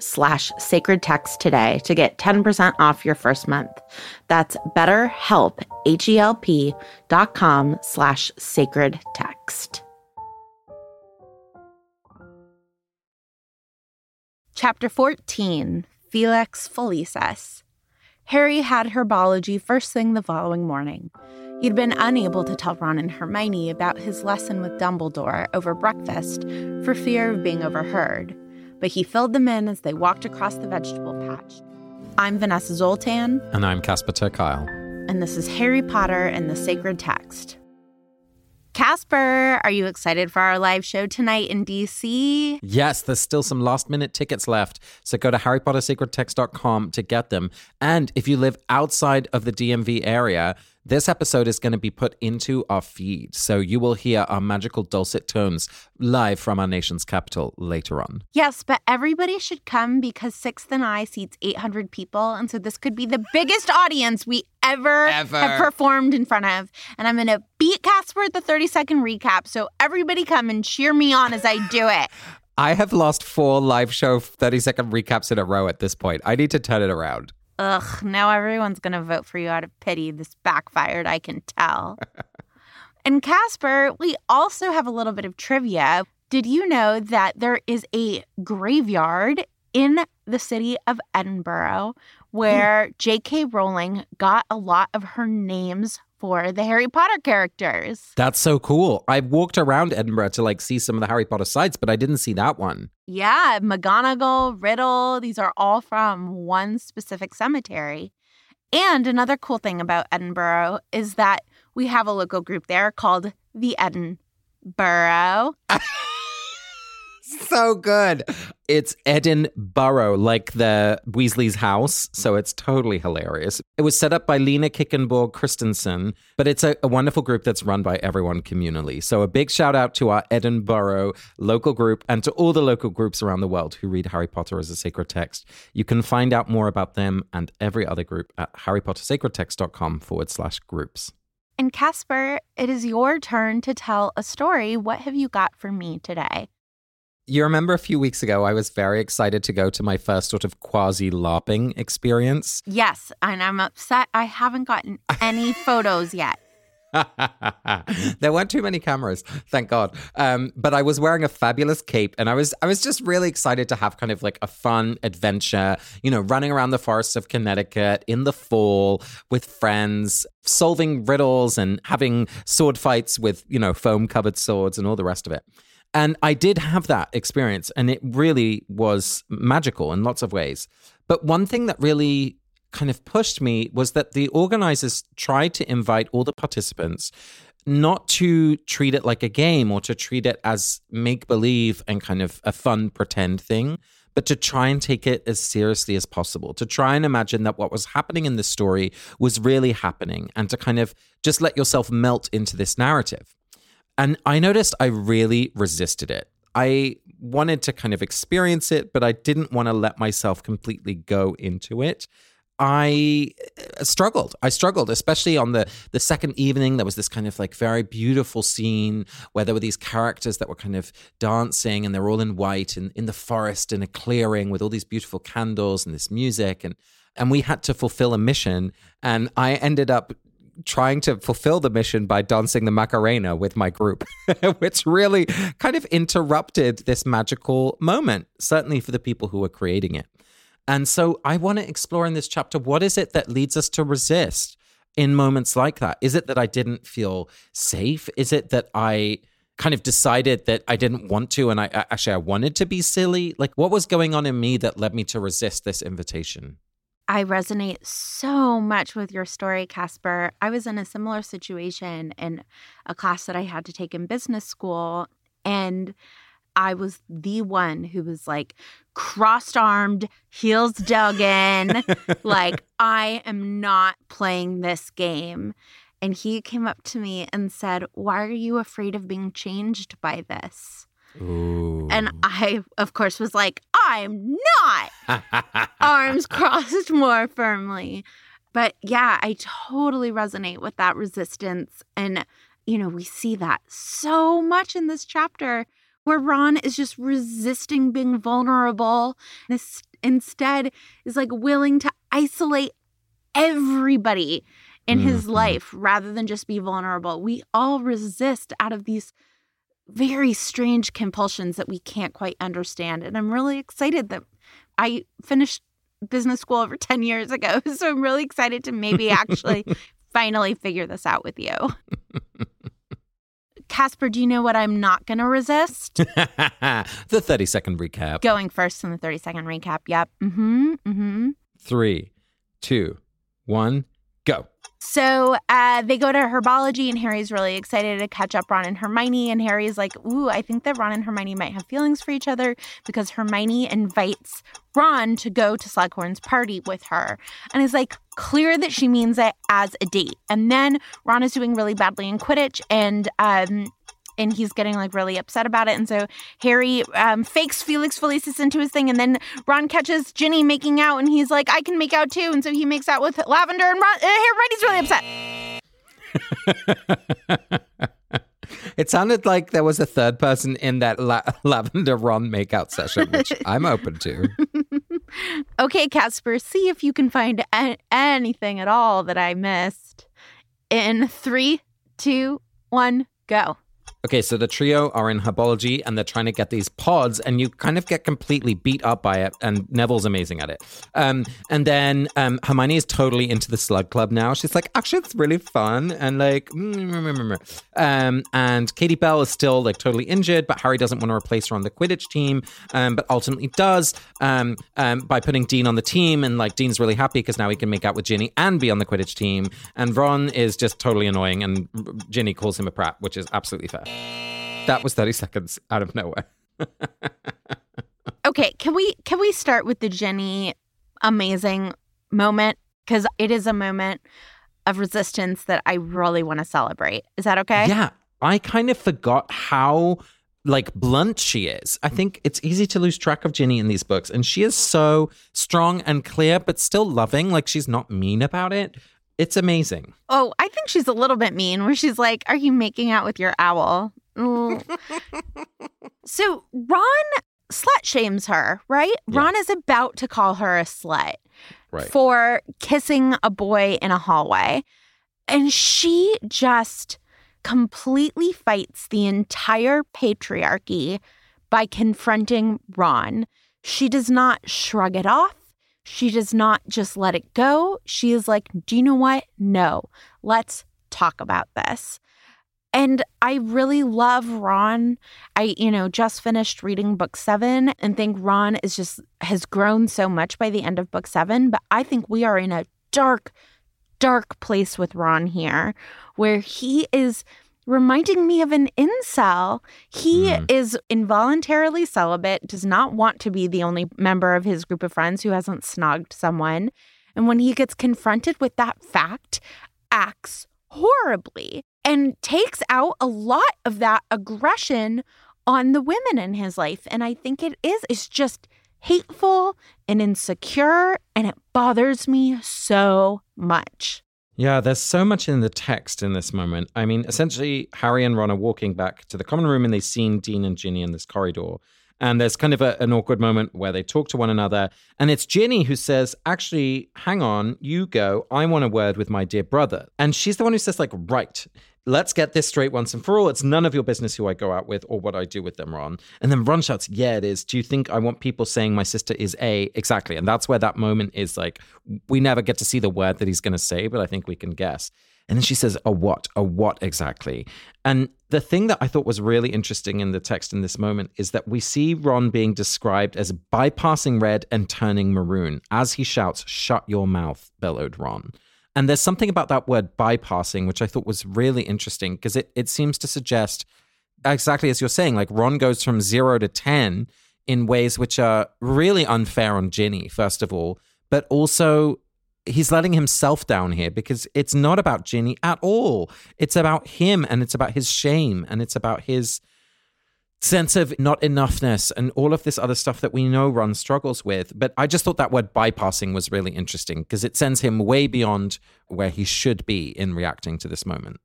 slash sacred text today to get 10% off your first month. That's betterhelp, H-E-L-P dot com slash sacred text. Chapter 14, Felix Felicis. Harry had herbology first thing the following morning. He'd been unable to tell Ron and Hermione about his lesson with Dumbledore over breakfast for fear of being overheard, but he filled them in as they walked across the vegetable patch. I'm Vanessa Zoltan, And I'm Casper ter Kuile. and this is Harry Potter and the Sacred Text. Casper, are you excited for our live show tonight in DC? Yes, there's still some last minute tickets left. So go to harrypottersacredtext.com to get them. And if you live outside of the DMV area, this episode is going to be put into our feed. So you will hear our magical dulcet tones live from our nation's capital later on. Yes, but everybody should come because Sixth and I seats 800 people. And so this could be the biggest audience we ever, Ever. have performed in front of. And I'm going to beat Casper at the 30 second recap. So everybody come and cheer me on as I do it. I have lost four live show 30 second recaps in a row at this point. I need to turn it around. Ugh, now everyone's going to vote for you out of pity. This backfired, I can tell. and Casper, we also have a little bit of trivia. Did you know that there is a graveyard in the city of Edinburgh where hmm. J.K. Rowling got a lot of her names for the Harry Potter characters? That's so cool. I walked around Edinburgh to like see some of the Harry Potter sites, but I didn't see that one. Yeah, McGonagall, Riddle, these are all from one specific cemetery. And another cool thing about Edinburgh is that we have a local group there called the Edinburgh. So good. It's Edinburgh, like the Weasley's house. So it's totally hilarious. It was set up by Lena Kickenborg Christensen, but it's a, a wonderful group that's run by everyone communally. So a big shout out to our Edinburgh local group and to all the local groups around the world who read Harry Potter as a sacred text. You can find out more about them and every other group at harrypottersacredtext.com forward slash groups. And Casper, it is your turn to tell a story. What have you got for me today? You remember a few weeks ago, I was very excited to go to my first sort of quasi LARPing experience. Yes, and I'm upset I haven't gotten any photos yet. there weren't too many cameras, thank God. Um, but I was wearing a fabulous cape, and I was I was just really excited to have kind of like a fun adventure. You know, running around the forests of Connecticut in the fall with friends, solving riddles and having sword fights with you know foam covered swords and all the rest of it. And I did have that experience, and it really was magical in lots of ways. But one thing that really kind of pushed me was that the organizers tried to invite all the participants not to treat it like a game or to treat it as make believe and kind of a fun pretend thing, but to try and take it as seriously as possible, to try and imagine that what was happening in the story was really happening and to kind of just let yourself melt into this narrative. And I noticed I really resisted it. I wanted to kind of experience it, but I didn't want to let myself completely go into it. I uh, struggled. I struggled, especially on the the second evening. There was this kind of like very beautiful scene where there were these characters that were kind of dancing, and they're all in white and in the forest in a clearing with all these beautiful candles and this music, and and we had to fulfill a mission. And I ended up trying to fulfill the mission by dancing the Macarena with my group, which really kind of interrupted this magical moment, certainly for the people who were creating it. And so I want to explore in this chapter what is it that leads us to resist in moments like that? Is it that I didn't feel safe? Is it that I kind of decided that I didn't want to and I actually I wanted to be silly? Like what was going on in me that led me to resist this invitation? I resonate so much with your story, Casper. I was in a similar situation in a class that I had to take in business school. And I was the one who was like crossed armed, heels dug in, like, I am not playing this game. And he came up to me and said, Why are you afraid of being changed by this? Ooh. And I, of course, was like, I'm not. Arms crossed more firmly. But yeah, I totally resonate with that resistance. And, you know, we see that so much in this chapter where Ron is just resisting being vulnerable and instead is like willing to isolate everybody in mm-hmm. his life rather than just be vulnerable. We all resist out of these very strange compulsions that we can't quite understand. And I'm really excited that I finished business school over 10 years ago. So I'm really excited to maybe actually finally figure this out with you. Casper, do you know what I'm not going to resist? the 30 second recap. Going first in the 30 second recap. Yep. Mm hmm. Mm hmm. Three, two, one, go. So uh, they go to herbology, and Harry's really excited to catch up Ron and Hermione. And Harry's like, Ooh, I think that Ron and Hermione might have feelings for each other because Hermione invites Ron to go to Slughorn's party with her. And it's like, clear that she means it as a date. And then Ron is doing really badly in Quidditch, and um, and he's getting like really upset about it. And so Harry um, fakes Felix Felicis into his thing, and then Ron catches Ginny making out, and he's like, "I can make out too." And so he makes out with Lavender, and Ron, uh, Hermione's really upset. it sounded like there was a third person in that La- Lavender Ron makeout session, which I'm open to. okay, Casper, see if you can find a- anything at all that I missed. In three, two, one, go. Okay, so the trio are in herbology and they're trying to get these pods, and you kind of get completely beat up by it. And Neville's amazing at it. Um, and then um, Hermione is totally into the Slug Club now. She's like, actually, it's really fun. And like, mm, mm, mm, um, and Katie Bell is still like totally injured, but Harry doesn't want to replace her on the Quidditch team, um, but ultimately does um, um, by putting Dean on the team. And like, Dean's really happy because now he can make out with Ginny and be on the Quidditch team. And Ron is just totally annoying, and Ginny calls him a prat, which is absolutely fair. That was 30 seconds out of nowhere. okay, can we can we start with the Ginny amazing moment cuz it is a moment of resistance that I really want to celebrate. Is that okay? Yeah. I kind of forgot how like blunt she is. I think it's easy to lose track of Ginny in these books and she is so strong and clear but still loving like she's not mean about it. It's amazing. Oh, I think she's a little bit mean where she's like, Are you making out with your owl? Mm. so Ron slut shames her, right? Yeah. Ron is about to call her a slut right. for kissing a boy in a hallway. And she just completely fights the entire patriarchy by confronting Ron. She does not shrug it off. She does not just let it go. She is like, Do you know what? No, let's talk about this. And I really love Ron. I, you know, just finished reading book seven and think Ron is just has grown so much by the end of book seven. But I think we are in a dark, dark place with Ron here where he is reminding me of an incel. He mm. is involuntarily celibate, does not want to be the only member of his group of friends who hasn't snogged someone. And when he gets confronted with that fact, acts horribly and takes out a lot of that aggression on the women in his life. And I think it is, it's just hateful and insecure, and it bothers me so much. Yeah, there's so much in the text in this moment. I mean, essentially, Harry and Ron are walking back to the common room and they've seen Dean and Ginny in this corridor. And there's kind of a, an awkward moment where they talk to one another. And it's Ginny who says, Actually, hang on, you go. I want a word with my dear brother. And she's the one who says, like, right, let's get this straight once and for all. It's none of your business who I go out with or what I do with them, Ron. And then Ron shouts, Yeah, it is. Do you think I want people saying my sister is A? Exactly. And that's where that moment is like, we never get to see the word that he's going to say, but I think we can guess. And then she says, A what? A what exactly? And the thing that I thought was really interesting in the text in this moment is that we see Ron being described as bypassing red and turning maroon. As he shouts, Shut your mouth, bellowed Ron. And there's something about that word bypassing, which I thought was really interesting because it, it seems to suggest exactly as you're saying, like Ron goes from zero to 10 in ways which are really unfair on Ginny, first of all, but also he's letting himself down here because it's not about Ginny at all. It's about him and it's about his shame and it's about his sense of not enoughness and all of this other stuff that we know Ron struggles with. But I just thought that word bypassing was really interesting because it sends him way beyond where he should be in reacting to this moment.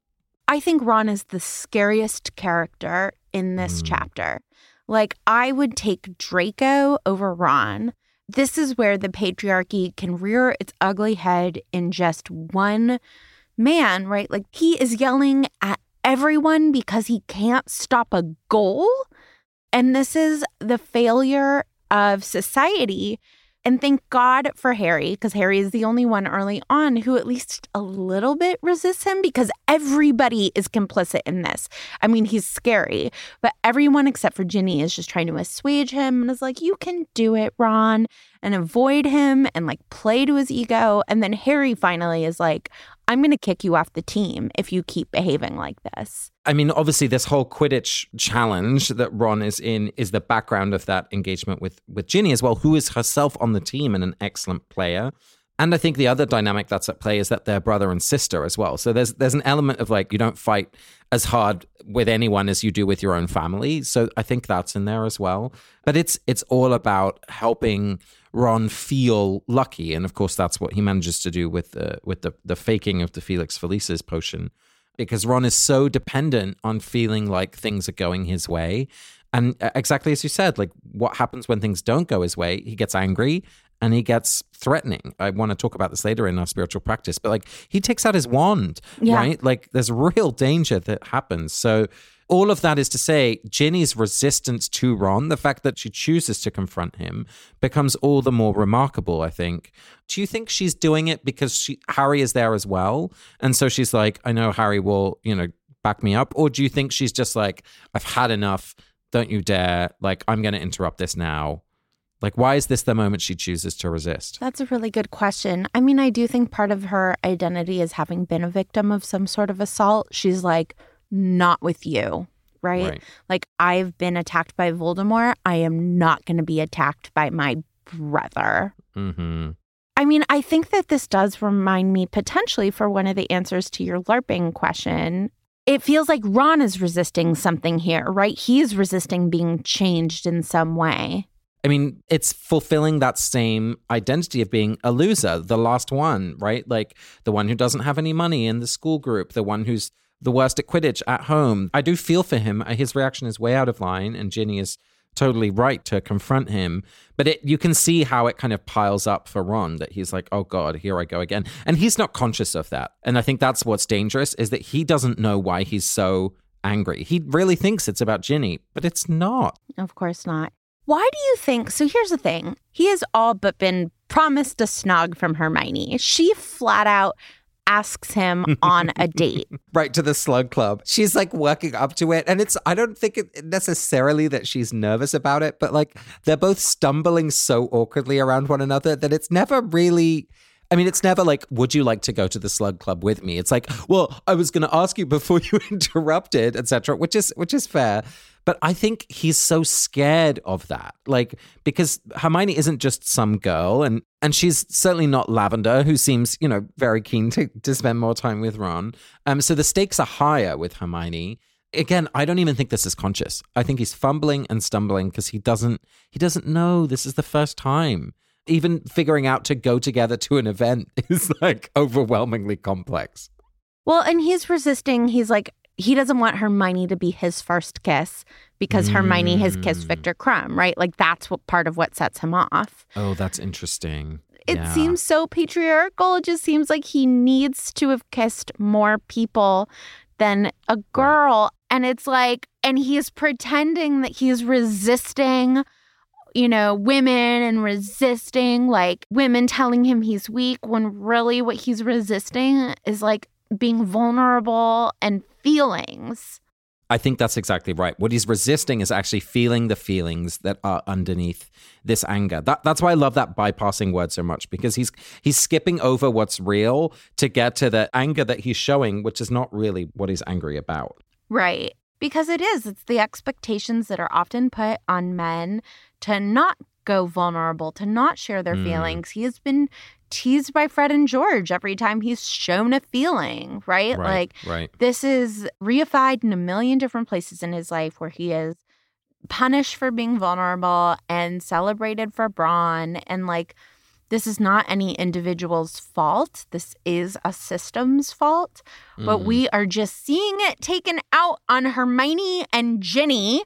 I think Ron is the scariest character in this mm. chapter. Like, I would take Draco over Ron this is where the patriarchy can rear its ugly head in just one man, right? Like he is yelling at everyone because he can't stop a goal. And this is the failure of society and thank God for Harry, because Harry is the only one early on who at least a little bit resists him because everybody is complicit in this. I mean, he's scary, but everyone except for Ginny is just trying to assuage him and is like, you can do it, Ron, and avoid him and like play to his ego. And then Harry finally is like, I'm going to kick you off the team if you keep behaving like this. I mean, obviously, this whole Quidditch challenge that Ron is in is the background of that engagement with with Ginny as well, who is herself on the team and an excellent player. And I think the other dynamic that's at play is that they're brother and sister as well. So there's there's an element of like you don't fight as hard with anyone as you do with your own family. So I think that's in there as well. But it's it's all about helping Ron feel lucky, and of course that's what he manages to do with the with the the faking of the Felix Felicis potion, because Ron is so dependent on feeling like things are going his way. And uh, exactly as you said, like what happens when things don't go his way? He gets angry and he gets threatening. I want to talk about this later in our spiritual practice, but like he takes out his wand, yeah. right? Like there's real danger that happens. So all of that is to say, Ginny's resistance to Ron, the fact that she chooses to confront him, becomes all the more remarkable, I think. Do you think she's doing it because she, Harry is there as well? And so she's like, I know Harry will, you know, back me up? Or do you think she's just like, I've had enough. Don't you dare. Like, I'm going to interrupt this now. Like, why is this the moment she chooses to resist? That's a really good question. I mean, I do think part of her identity is having been a victim of some sort of assault. She's like, not with you, right? right. Like, I've been attacked by Voldemort. I am not going to be attacked by my brother. Mm-hmm. I mean, I think that this does remind me potentially for one of the answers to your LARPing question. It feels like Ron is resisting something here, right? He's resisting being changed in some way. I mean, it's fulfilling that same identity of being a loser, the last one, right? Like the one who doesn't have any money in the school group, the one who's the worst at Quidditch at home. I do feel for him. Uh, his reaction is way out of line, and Ginny is totally right to confront him. But it, you can see how it kind of piles up for Ron that he's like, oh God, here I go again. And he's not conscious of that. And I think that's what's dangerous is that he doesn't know why he's so angry. He really thinks it's about Ginny, but it's not. Of course not. Why do you think? So here's the thing he has all but been promised a snog from Hermione. She flat out asks him on a date. right to the slug club. She's like working up to it. And it's, I don't think it necessarily that she's nervous about it, but like they're both stumbling so awkwardly around one another that it's never really. I mean, it's never like, would you like to go to the slug club with me? It's like, well, I was going to ask you before you interrupted, etc., which is which is fair. But I think he's so scared of that. Like, because Hermione isn't just some girl, and and she's certainly not Lavender, who seems, you know, very keen to, to spend more time with Ron. Um, so the stakes are higher with Hermione. Again, I don't even think this is conscious. I think he's fumbling and stumbling because he doesn't he doesn't know this is the first time. Even figuring out to go together to an event is like overwhelmingly complex. Well, and he's resisting. He's like, he doesn't want Hermione to be his first kiss because mm. Hermione has kissed Victor Viktor Krum, right? Like that's what part of what sets him off. Oh, that's interesting. It yeah. seems so patriarchal. It just seems like he needs to have kissed more people than a girl. Right. And it's like, and he's pretending that he's resisting, you know, women and resisting like women telling him he's weak when really what he's resisting is like being vulnerable and feelings. I think that's exactly right. What he's resisting is actually feeling the feelings that are underneath this anger. That, that's why I love that bypassing word so much because he's he's skipping over what's real to get to the anger that he's showing, which is not really what he's angry about. Right. Because it is. It's the expectations that are often put on men to not go vulnerable, to not share their mm. feelings. He has been teased by Fred and George every time he's shown a feeling, right? right like right. this is reified in a million different places in his life where he is punished for being vulnerable and celebrated for brawn and like this is not any individual's fault. This is a system's fault. Mm. But we are just seeing it taken out on Hermione and Ginny.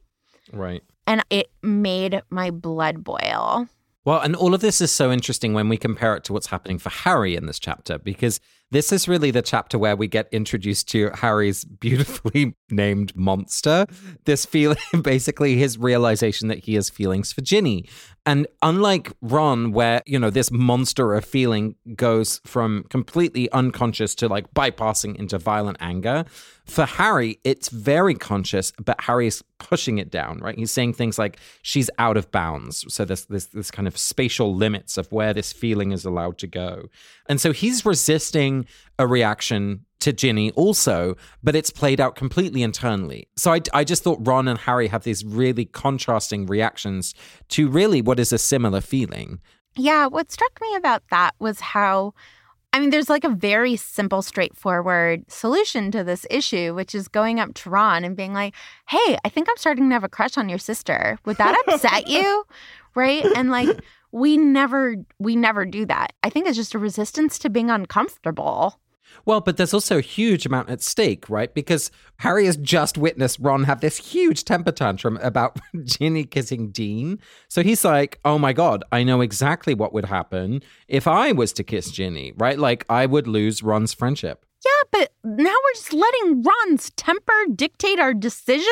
Right. And it made my blood boil. Well, and all of this is so interesting when we compare it to what's happening for Harry in this chapter, because this is really the chapter where we get introduced to Harry's beautifully named monster. This feeling, basically, his realization that he has feelings for Ginny. And unlike Ron, where, you know, this monster of feeling goes from completely unconscious to like bypassing into violent anger, for Harry, it's very conscious, but Harry's pushing it down, right? He's saying things like she's out of bounds. So there's this this kind of spatial limits of where this feeling is allowed to go. And so he's resisting a reaction to Ginny also, but it's played out completely internally. So I, I just thought Ron and Harry have these really contrasting reactions to really what is a similar feeling. Yeah, what struck me about that was how I mean, there's like a very simple, straightforward solution to this issue, which is going up to Ron and being like, hey, I think I'm starting to have a crush on your sister. Would that upset you? Right. And like, we never, we never do that. I think it's just a resistance to being uncomfortable. Well, but there's also a huge amount at stake, right? Because Harry has just witnessed Ron have this huge temper tantrum about Ginny kissing Dean. So he's like, oh my God, I know exactly what would happen if I was to kiss Ginny, right? Like I would lose Ron's friendship. Yeah, but now we're just letting Ron's temper dictate our decisions?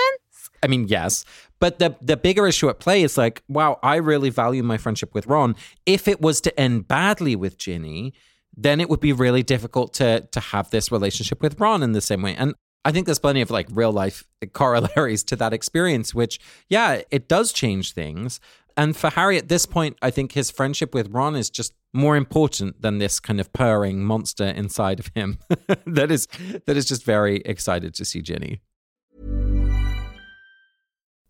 I mean, yes, but the the bigger issue at play is like, wow, I really value my friendship with Ron. If it was to end badly with Ginny, then it would be really difficult to to have this relationship with Ron in the same way. And I think there's plenty of like real life corollaries to that experience, which yeah, it does change things. And for Harry at this point, I think his friendship with Ron is just more important than this kind of purring monster inside of him that is that is just very excited to see Ginny.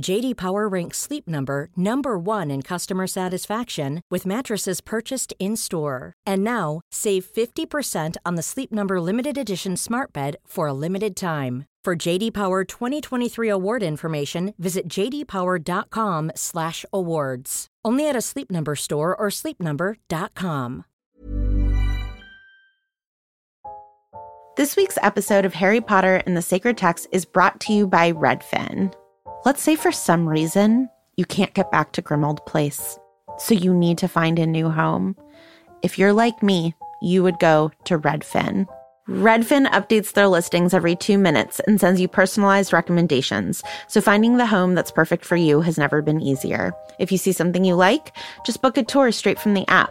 JD Power ranks Sleep Number number 1 in customer satisfaction with mattresses purchased in-store. And now, save 50% on the Sleep Number limited edition Smart Bed for a limited time. For JD Power 2023 award information, visit jdpower.com/awards. Only at a Sleep Number store or sleepnumber.com. This week's episode of Harry Potter and the Sacred Text is brought to you by Redfin. Let's say for some reason you can't get back to Grimmauld Place, so you need to find a new home. If you're like me, you would go to Redfin. Redfin updates their listings every two minutes and sends you personalized recommendations, so finding the home that's perfect for you has never been easier. If you see something you like, just book a tour straight from the app.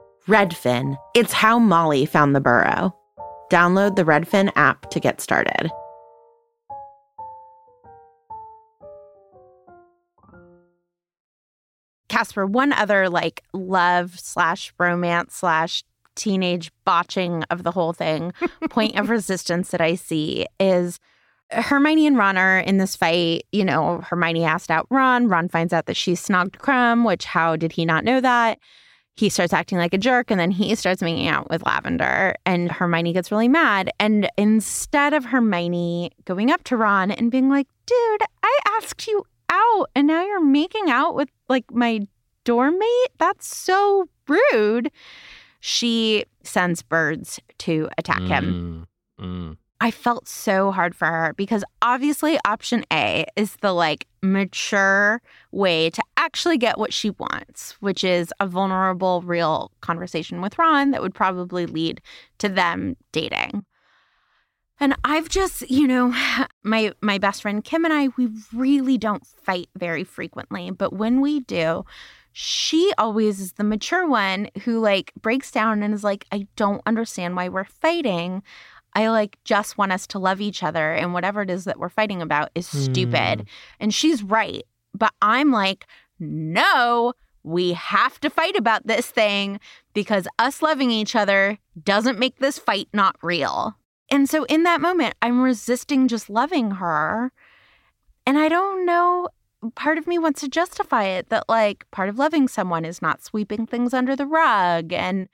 Redfin. It's how Molly found the burrow. Download the Redfin app to get started. Casper, one other like love slash romance slash teenage botching of the whole thing point of resistance that I see is Hermione and Ron are in this fight. You know, Hermione asked out Ron. Ron finds out that she snogged Krum, which how did he not know that? He starts acting like a jerk and then he starts making out with Lavender and Hermione gets really mad. And instead of Hermione going up to Ron and being like, dude, I asked you out and now you're making out with like my dorm mate? That's so rude. She sends birds to attack him. Mm, mm. I felt so hard for her because obviously option A is the like mature way to actually get what she wants, which is a vulnerable, real conversation with Ron that would probably lead to them dating. And I've just, you know, my my best friend Kim and I, we really don't fight very frequently, but when we do, she always is the mature one who like breaks down and is like, I don't understand why we're fighting. I like just want us to love each other and whatever it is that we're fighting about is stupid. Mm. And she's right. But I'm like, no, we have to fight about this thing because us loving each other doesn't make this fight not real. And so in that moment, I'm resisting just loving her. And I don't know, part of me wants to justify it that like part of loving someone is not sweeping things under the rug and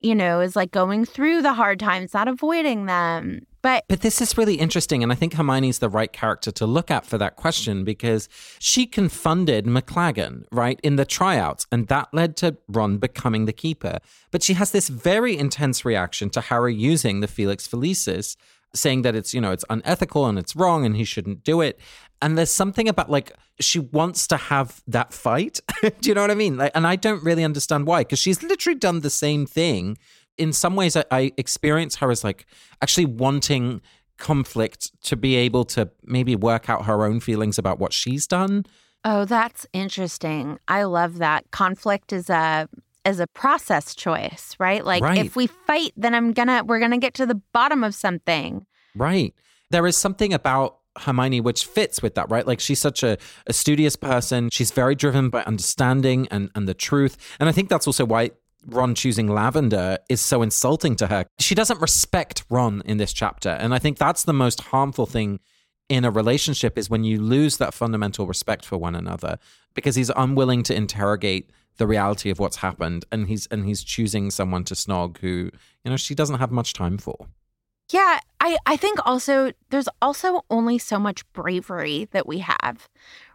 you know, is like going through the hard times, not avoiding them. But But this is really interesting, and I think Hermione's the right character to look at for that question because she confunded McLaggen, right, in the tryouts, and that led to Ron becoming the keeper. But she has this very intense reaction to Harry using the Felix Felicis, saying that it's, you know, it's unethical and it's wrong and he shouldn't do it. And there's something about like she wants to have that fight. do you know what I mean? Like, and I don't really understand why, because she's literally done the same thing. In some ways, I, I experience her as like actually wanting conflict to be able to maybe work out her own feelings about what she's done. oh, that's interesting. I love that. Conflict is a is a process choice, right? Like Right. if we fight, then I'm gonna we're gonna get to the bottom of something. Right. There is something about Hermione which fits with that, right? Like she's such a, a studious person. She's very driven by understanding and, and the truth. And I think that's also why Ron choosing Lavender is so insulting to her. She doesn't respect Ron in this chapter. And I think that's the most harmful thing in a relationship is when you lose that fundamental respect for one another because he's unwilling to interrogate the reality of what's happened and he's and he's choosing someone to snog who you know she doesn't have much time for Yeah, I, I think also there's also only so much bravery that we have,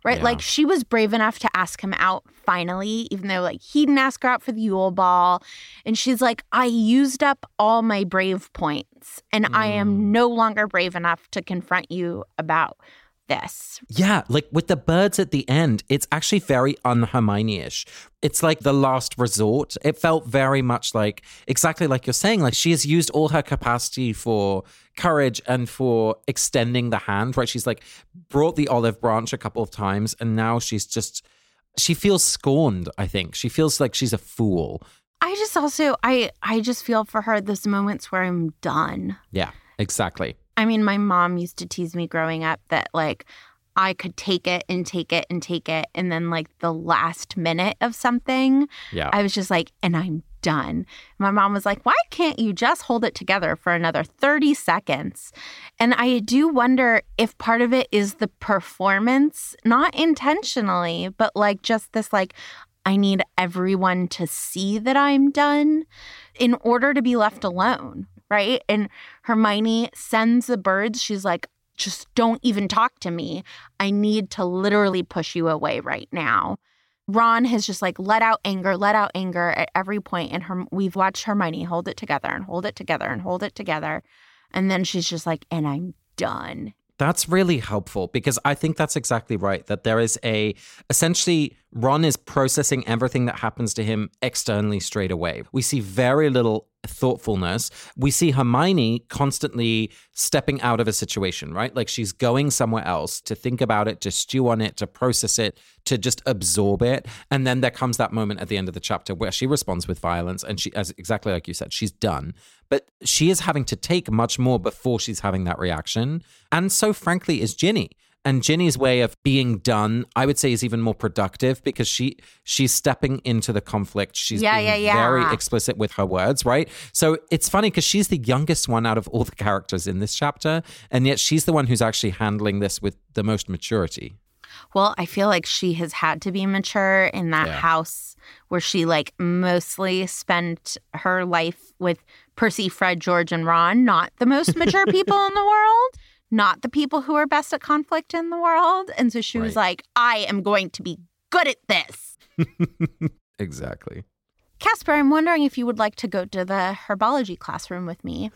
right? Yeah. Like she was brave enough to ask him out finally, even though like he didn't ask her out for the Yule Ball. And she's like, I used up all my brave points and I Mm. am no longer brave enough to confront you about this. Yeah, like with the birds at the end, it's actually very un-Hermione-ish. It's like the last resort. It felt very much like exactly like you're saying. Like she has used all her capacity for courage and for extending the hand. Right? She's like brought the olive branch a couple of times, and now she's just she feels scorned, I think. She feels like she's a fool. I just also I I just feel for her those moments where I'm done. Yeah, exactly. I mean, my mom used to tease me growing up that like I could take it and take it and take it. And then, like, the last minute of something, Yeah. I was just like, and I'm done. My mom was like, why can't you just hold it together for another 30 seconds? And I do wonder if part of it is the performance, not intentionally, but like just this, like, I need everyone to see that I'm done in order to be left alone. Right. And Hermione sends the birds. She's like, just don't even talk to me. I need to literally push you away right now. Ron has just like let out anger, let out anger at every point. and her we've watched Hermione hold it together and hold it together and hold it together, and then she's just like, and I'm done. That's really helpful because I think that's exactly right. That there is a essentially Ron is processing everything that happens to him externally straight away. We see very little thoughtfulness. We see Hermione constantly stepping out of a situation, right? Like she's going somewhere else to think about it, to stew on it, to process it, to just absorb it. And then there comes that moment at the end of the chapter where she responds with violence and she as exactly like you said, she's done. But she is having to take much more before she's having that reaction. And so frankly is Ginny. And Ginny's way of being done, I would say, is even more productive because she she's stepping into the conflict. She's Yeah, being yeah, yeah. very explicit with her words, right? So it's funny because she's the youngest one out of all the characters in this chapter, and yet she's the one who's actually handling this with the most maturity. Well, I feel like she has had to be mature in that Yeah. house where she like mostly spent her life with Percy, Fred, George, and Ron, not the most mature people in the world, not the people who are best at conflict in the world. And so she was like, I am going to be good at this. Exactly. Casper, I'm wondering if you would like to go to the herbology classroom with me.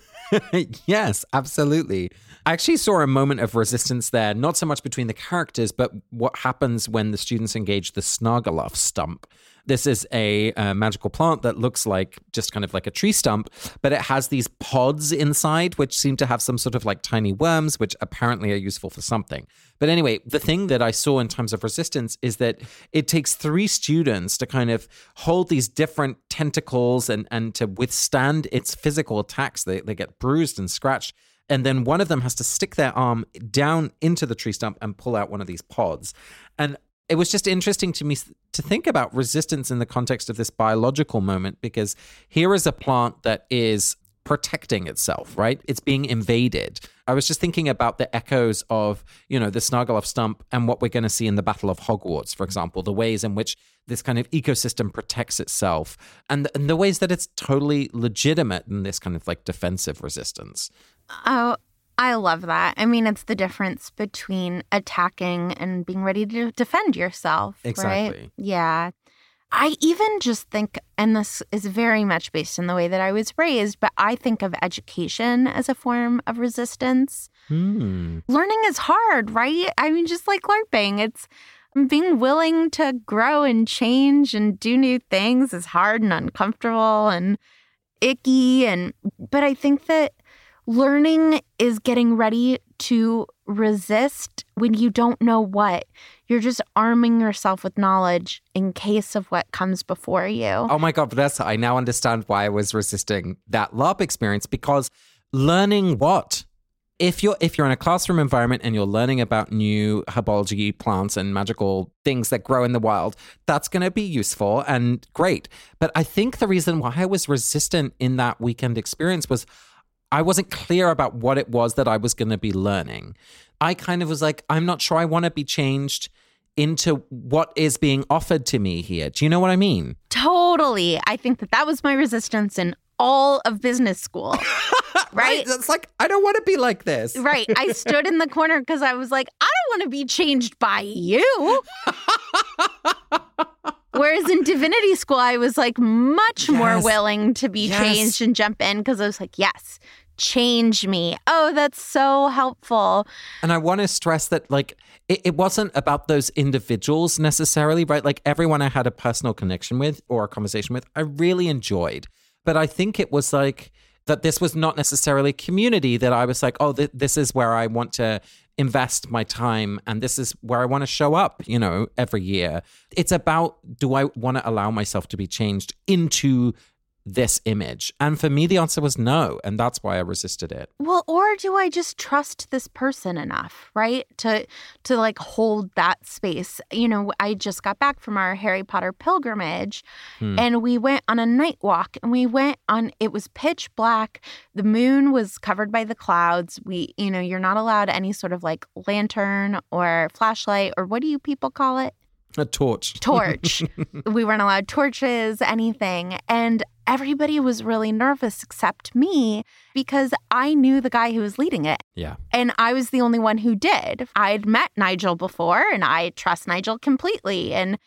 yes, absolutely. I actually saw a moment of resistance there, not so much between the characters, but what happens when the students engage the Snargaluff stump. This is a uh, magical plant that looks like just kind of like a tree stump, but it has these pods inside, which seem to have some sort of like tiny worms, which apparently are useful for something. But anyway, the thing that I saw in terms of resistance is that it takes three students to kind of hold these different tentacles and, and to withstand its physical attacks. They, they get bruised and scratched. And then one of them has to stick their arm down into the tree stump and pull out one of these pods. And it was just interesting to me to think about resistance in the context of this biological moment because here is a plant that is protecting itself, right? It's being invaded. I was just thinking about the echoes of, you know, the Snargaluff stump and what we're going to see in the Battle of Hogwarts, for example, the ways in which this kind of ecosystem protects itself and, and the ways that it's totally legitimate in this kind of like defensive resistance. Oh, I love that. I mean, it's the difference between attacking and being ready to defend yourself. Right? Exactly. Yeah. I even just think, and this is very much based in the way that I was raised, but I think of education as a form of resistance. Hmm. Learning is hard, right? I mean, just like LARPing, it's being willing to grow and change and do new things is hard and uncomfortable and icky. And, but I think that learning is getting ready to resist when you don't know what. You're just arming yourself with knowledge in case of what comes before you. Oh my God, Vanessa, I now understand why I was resisting that LARP experience because learning what? If you're if you're in a classroom environment and you're learning about new herbology plants and magical things that grow in the wild, that's going to be useful and great. But I think the reason why I was resistant in that weekend experience was I wasn't clear about what it was that I was going to be learning. I kind of was like, I'm not sure I want to be changed into what is being offered to me here. Do you know what I mean? Totally. I think that that was my resistance in all of business school. right? It's like, I don't want to be like this. Right. I stood in the corner because I was like, I don't want to be changed by you. Whereas in divinity school, I was like much more willing to be Yes. changed and jump in because I was like, yes, change me. Oh, that's so helpful. And I want to stress that, like, it, it wasn't about those individuals necessarily, right? Like, everyone I had a personal connection with or a conversation with, I really enjoyed. But I think it was like that this was not necessarily community that I was like, oh, th- this is where I want to invest my time and this is where I want to show up, you know, every year. It's about do I want to allow myself to be changed into this image? And for me, the answer was no. And that's why I resisted it. Well, or do I just trust this person enough, right? To to like hold that space. You know, I just got back from our Harry Potter pilgrimage hmm. and we went on a night walk and we went on it was pitch black. The moon was covered by the clouds. We, you know, you're not allowed any sort of like lantern or flashlight or what do you people call it? A torch. Torch. we weren't allowed torches, anything. And everybody was really nervous except me because I knew the guy who was leading it. Yeah. And I was the only one who did. I'd met Nigel before and I trust Nigel completely. And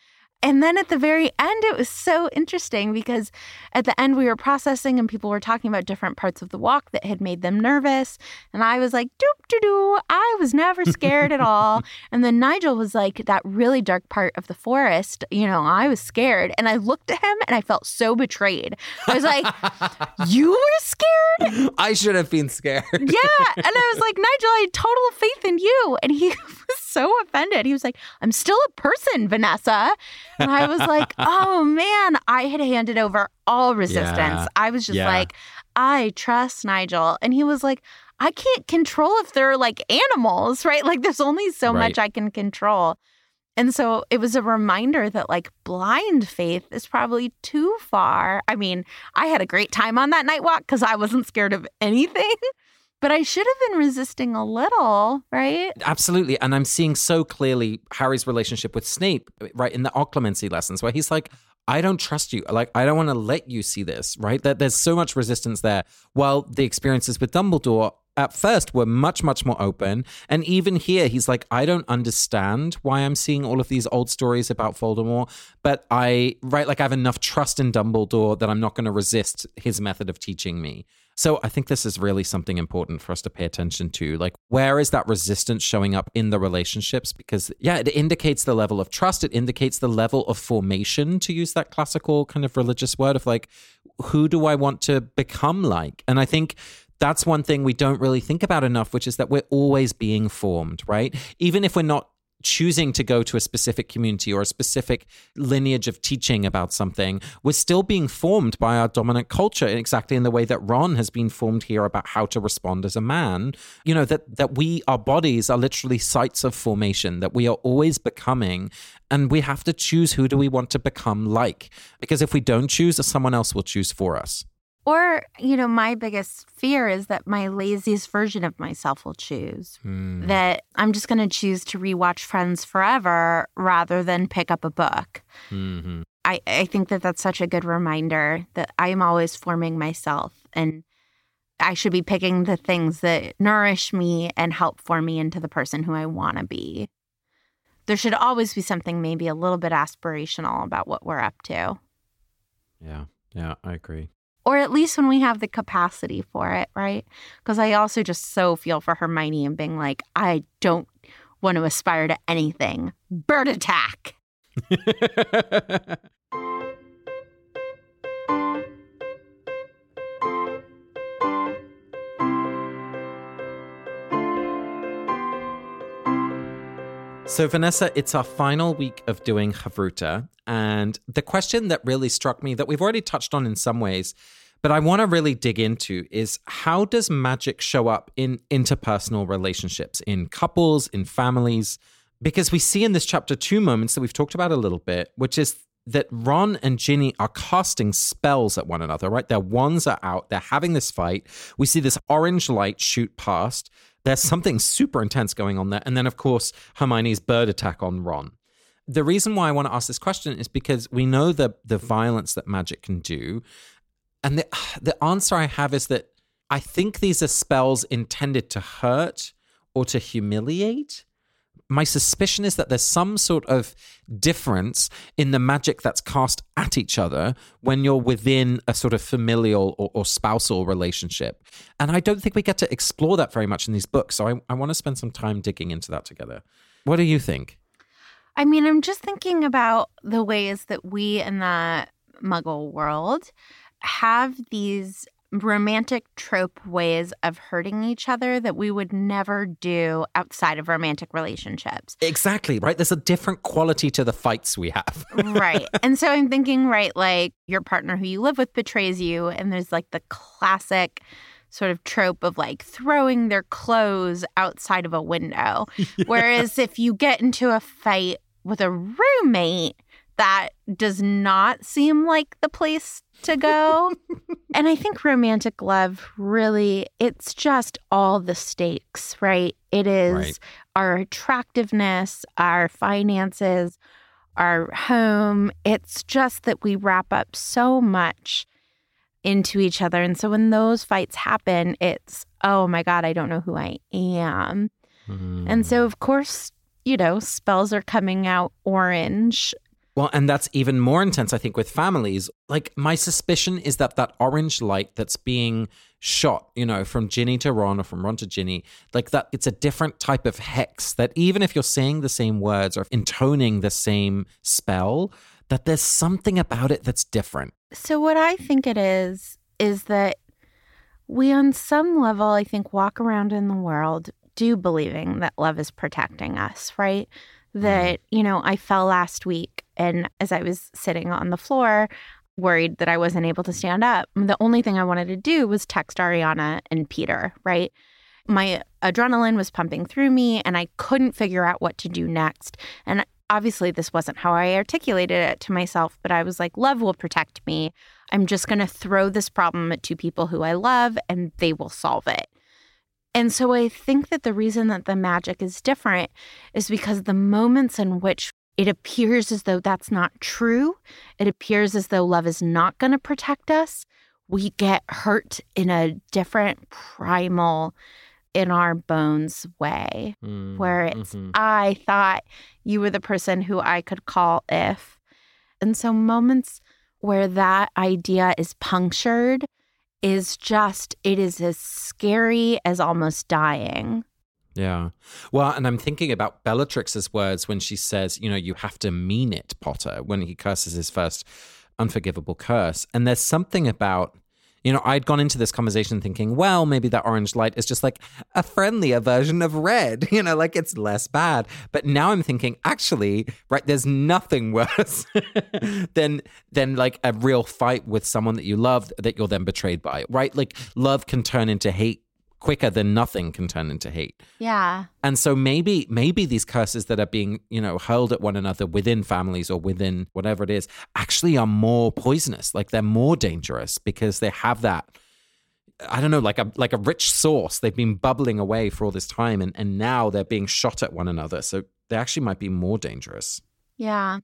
and then at the very end, it was so interesting because at the end, we were processing and people were talking about different parts of the walk that had made them nervous. And I was like, doop doo doo. I was never scared at all. And then Nigel was like, that really dark part of the forest, you know, I was scared. And I looked at him and I felt so betrayed. I was like, you were scared? I should have been scared. yeah. And I was like, Nigel, I had total faith in you. And he was so offended. He was like, I'm still a person, Vanessa. And I was like, oh man, I had handed over all resistance. Yeah. I was just yeah. like, I trust Nigel. And he was like, I can't control if they're like animals, right? Like there's only so right. much I can control. And so it was a reminder that like blind faith is probably too far. I mean, I had a great time on that night walk because I wasn't scared of anything. But I should have been resisting a little, right? Absolutely. And I'm seeing so clearly Harry's relationship with Snape, right, in the occlumency lessons, where he's like, I don't trust you. Like, I don't want to let you see this, right? That there's so much resistance there. While the experiences with Dumbledore at first were much, much more open. And even here, he's like, I don't understand why I'm seeing all of these old stories about Voldemort, but I, right, like I have enough trust in Dumbledore that I'm not going to resist his method of teaching me. So I think this is really something important for us to pay attention to. Like, where is that resistance showing up in the relationships? Because, yeah, it indicates the level of trust. It indicates the level of formation, to use that classical kind of religious word of like, who do I want to become like? And I think that's one thing we don't really think about enough, which is that we're always being formed, right? Even if we're not choosing to go to a specific community or a specific lineage of teaching about something, we're still being formed by our dominant culture exactly in the way that Ron has been formed here about how to respond as a man. You know, that that we our bodies are literally sites of formation, that we are always becoming and we have to choose who do we want to become like. Because if we don't choose, someone else will choose for us. Or, you know, my biggest fear is that my laziest version of myself will choose. Mm. That I'm just going to choose to rewatch Friends forever rather than pick up a book. Mm-hmm. I, I think that that's such a good reminder that I'm always forming myself and I should be picking the things that nourish me and help form me into the person who I want to be. There should always be something maybe a little bit aspirational about what we're up to. Yeah, yeah, I agree or at least when we have the capacity for it, right? Because I also just so feel for Hermione and being like, I don't want to aspire to anything. Bird attack. So, Vanessa, it's our final week of doing Havruta. And the question that really struck me that we've already touched on in some ways, but I want to really dig into is how does magic show up in interpersonal relationships, in couples, in families? Because we see in this chapter two moments that we've talked about a little bit, which is that Ron and Ginny are casting spells at one another, right? Their wands are out, they're having this fight. We see this orange light shoot past. There's something super intense going on there. And then, of course, Hermione's bird attack on Ron. The reason why I want to ask this question is because we know the, the violence that magic can do. And the, the answer I have is that I think these are spells intended to hurt or to humiliate my suspicion is that there's some sort of difference in the magic that's cast at each other when you're within a sort of familial or, or, spousal relationship. And I don't think we get to explore that very much in these books. So I, I want to spend some time digging into that together. What do you think? I mean, I'm just thinking about the ways that we in the muggle world have these romantic trope ways of hurting each other that we would never do outside of romantic relationships. Exactly, right? There's a different quality to the fights we have. right. And so I'm thinking, right, like your partner who you live with betrays you, and there's like the classic sort of trope of like throwing their clothes outside of a window. yeah. Whereas if you get into a fight with a roommate, that does not seem like the place to go. and I think romantic love really, it's just all the stakes, right? It is right. our attractiveness, our finances, our home. It's just that we wrap up so much into each other. And so when those fights happen, it's, oh my God, I don't know who I am. Mm. And so, of course, you know, spells are coming out orange well, and that's even more intense, I think, with families. Like, my suspicion is that that orange light that's being shot, you know, from Ginny to Ron or from Ron to Ginny, like that, it's a different type of hex that even if you're saying the same words or intoning the same spell, that there's something about it that's different. So, what I think it is, is that we, on some level, I think, walk around in the world do believing that love is protecting us, right? That, mm. you know, I fell last week and as I was sitting on the floor, worried that I wasn't able to stand up, the only thing I wanted to do was text Ariana and Peter, right? My adrenaline was pumping through me and I couldn't figure out what to do next. And obviously, this wasn't how I articulated it to myself, but I was like, love will protect me. I'm just going to throw this problem at two people who I love and they will solve it. And so I think that the reason that the magic is different is because the moments in which it appears as though that's not true. It appears as though love is not going to protect us. We get hurt in a different primal, in our bones way, mm, where it's, mm-hmm. I thought you were the person who I could call if. And so moments where that idea is punctured is just, it is as scary as almost dying. Yeah. Well, and I'm thinking about Bellatrix's words when she says, you know, you have to mean it, Potter, when he curses his first unforgivable curse. And there's something about, you know, I'd gone into this conversation thinking, well, maybe that orange light is just like a friendlier version of red, you know, like it's less bad. But now I'm thinking, actually, right, there's nothing worse than than like a real fight with someone that you love that you're then betrayed by, right? Like love can turn into hate quicker than nothing can turn into hate. Yeah. And so maybe maybe these curses that are being, you know, hurled at one another within families or within whatever it is actually are more poisonous. Like they're more dangerous because they have that I don't know, like a like a rich source. They've been bubbling away for all this time and, and now they're being shot at one another. So they actually might be more dangerous. Yeah.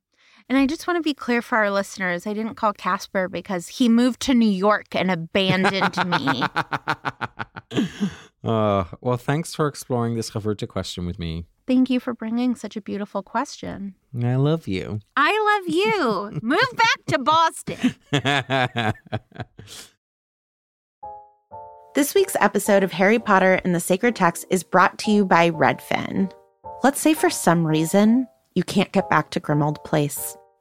And I just want to be clear for our listeners I didn't call Casper because he moved to New York and abandoned me. Uh, well, thanks for exploring this Havruta question with me. Thank you for bringing such a beautiful question. I love you. I love you. Move back to Boston. this week's episode of Harry Potter and the Sacred Text is brought to you by Redfin. Let's say for some reason you can't get back to Grimmauld Place,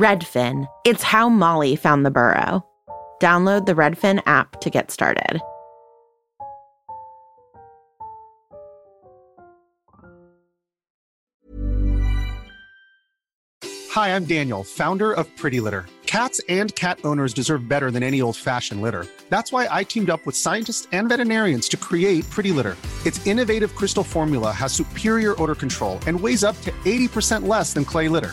Redfin. It's how Molly found the burrow. Download the Redfin app to get started. Hi, I'm Daniel, founder of Pretty Litter. Cats and cat owners deserve better than any old fashioned litter. That's why I teamed up with scientists and veterinarians to create Pretty Litter. Its innovative crystal formula has superior odor control and weighs up to 80% less than clay litter.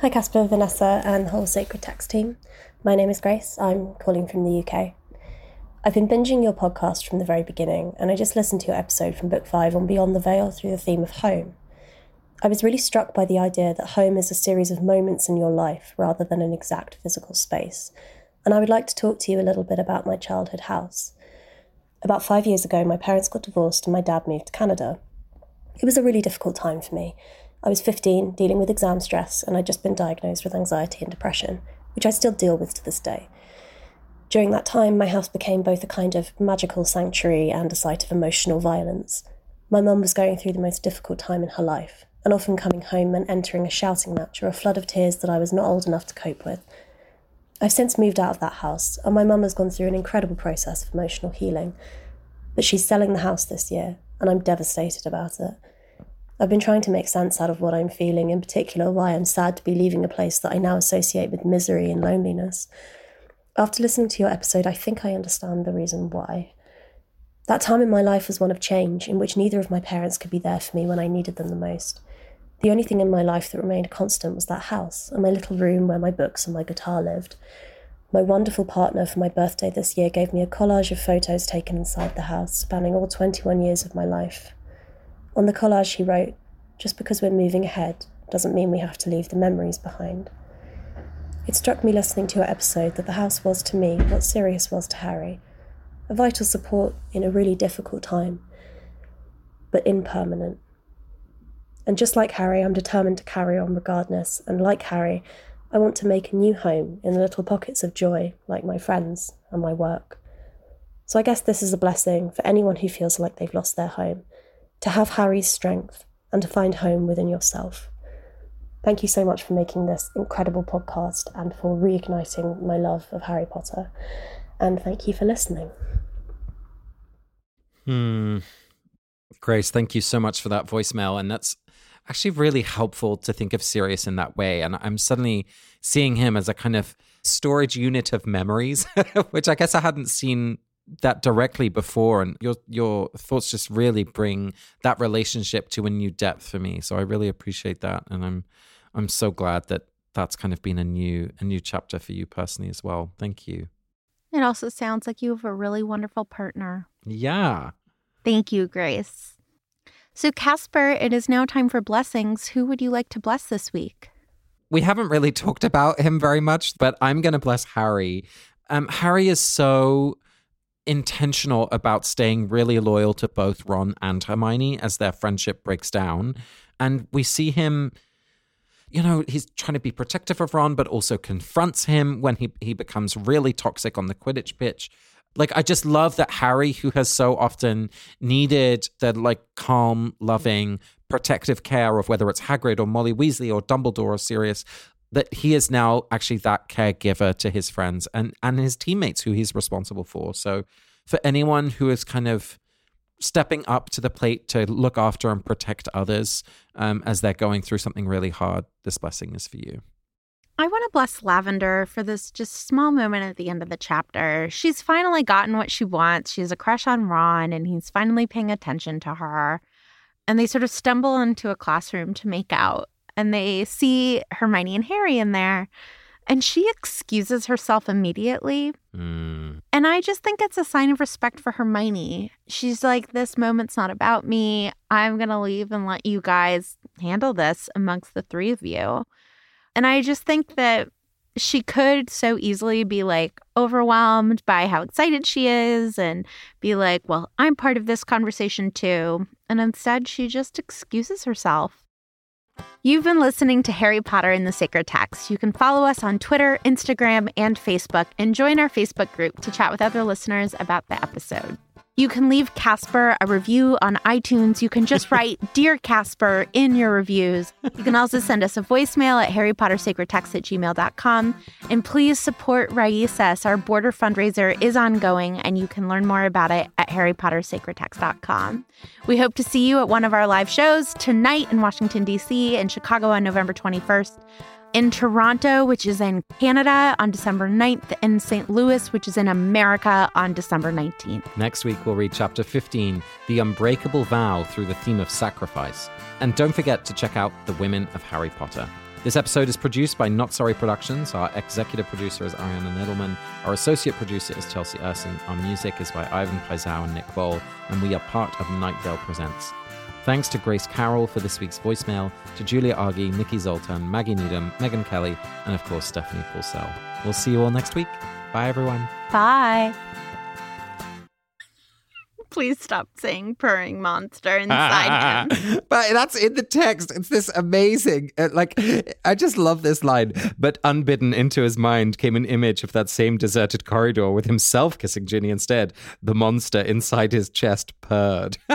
Hi, Casper, Vanessa, and the whole Sacred Text team. My name is Grace. I'm calling from the UK. I've been binging your podcast from the very beginning, and I just listened to your episode from Book 5 on Beyond the Veil through the theme of home. I was really struck by the idea that home is a series of moments in your life rather than an exact physical space, and I would like to talk to you a little bit about my childhood house. About five years ago, my parents got divorced and my dad moved to Canada. It was a really difficult time for me. I was 15, dealing with exam stress, and I'd just been diagnosed with anxiety and depression, which I still deal with to this day. During that time, my house became both a kind of magical sanctuary and a site of emotional violence. My mum was going through the most difficult time in her life, and often coming home and entering a shouting match or a flood of tears that I was not old enough to cope with. I've since moved out of that house, and my mum has gone through an incredible process of emotional healing. But she's selling the house this year, and I'm devastated about it. I've been trying to make sense out of what I'm feeling, in particular, why I'm sad to be leaving a place that I now associate with misery and loneliness. After listening to your episode, I think I understand the reason why. That time in my life was one of change, in which neither of my parents could be there for me when I needed them the most. The only thing in my life that remained constant was that house and my little room where my books and my guitar lived. My wonderful partner for my birthday this year gave me a collage of photos taken inside the house, spanning all 21 years of my life. On the collage, he wrote, Just because we're moving ahead doesn't mean we have to leave the memories behind. It struck me listening to your episode that the house was to me what Sirius was to Harry a vital support in a really difficult time, but impermanent. And just like Harry, I'm determined to carry on regardless, and like Harry, I want to make a new home in the little pockets of joy, like my friends and my work. So I guess this is a blessing for anyone who feels like they've lost their home to have Harry's strength and to find home within yourself. Thank you so much for making this incredible podcast and for reigniting my love of Harry Potter. And thank you for listening. Hmm. Grace, thank you so much for that voicemail. And that's actually really helpful to think of Sirius in that way. And I'm suddenly seeing him as a kind of storage unit of memories, which I guess I hadn't seen that directly before. And your your thoughts just really bring that relationship to a new depth for me. So I really appreciate that. And I'm I'm so glad that that's kind of been a new a new chapter for you personally as well. Thank you. It also sounds like you have a really wonderful partner. Yeah. Thank you, Grace. So, Casper, it is now time for blessings. Who would you like to bless this week? We haven't really talked about him very much, but I'm going to bless Harry. Um, Harry is so intentional about staying really loyal to both Ron and Hermione as their friendship breaks down. And we see him you know, he's trying to be protective of Ron, but also confronts him when he, he becomes really toxic on the Quidditch pitch. Like, I just love that Harry, who has so often needed the like calm, loving, protective care of whether it's Hagrid or Molly Weasley or Dumbledore or Sirius, that he is now actually that caregiver to his friends and, and his teammates who he's responsible for. So, for anyone who is kind of stepping up to the plate to look after and protect others um, as they're going through something really hard, this blessing is for you. I want to bless Lavender for this just small moment at the end of the chapter. She's finally gotten what she wants. She has a crush on Ron, and he's finally paying attention to her. And they sort of stumble into a classroom to make out, and they see Hermione and Harry in there. And she excuses herself immediately. Mm. And I just think it's a sign of respect for Hermione. She's like, this moment's not about me. I'm going to leave and let you guys handle this amongst the three of you. And I just think that she could so easily be like overwhelmed by how excited she is and be like, well, I'm part of this conversation too. And instead, she just excuses herself. You've been listening to Harry Potter and the Sacred Text. You can follow us on Twitter, Instagram, and Facebook, and join our Facebook group to chat with other listeners about the episode. You can leave Casper a review on iTunes. You can just write Dear Casper in your reviews. You can also send us a voicemail at Harry Potter Sacred Text at gmail.com. And please support Raices. Our border fundraiser is ongoing, and you can learn more about it at harrypottersacredtext.com. We hope to see you at one of our live shows tonight in Washington, D.C., and Chicago on November 21st in Toronto, which is in Canada, on December 9th, and St. Louis, which is in America, on December 19th. Next week, we'll read chapter 15, The Unbreakable Vow through the theme of sacrifice. And don't forget to check out The Women of Harry Potter. This episode is produced by Not Sorry Productions. Our executive producer is Ariana Nedelman. Our associate producer is Chelsea Urson. Our music is by Ivan Paisau and Nick Bowl. And we are part of Night Vale Presents. Thanks to Grace Carroll for this week's voicemail, to Julia Argy, Nikki Zoltan, Maggie Needham, Megan Kelly, and of course Stephanie Paulsell. We'll see you all next week. Bye, everyone. Bye. Please stop saying purring monster inside him. but that's in the text. It's this amazing. uh, Like, I just love this line. But unbidden into his mind came an image of that same deserted corridor with himself kissing Ginny instead. The monster inside his chest purred.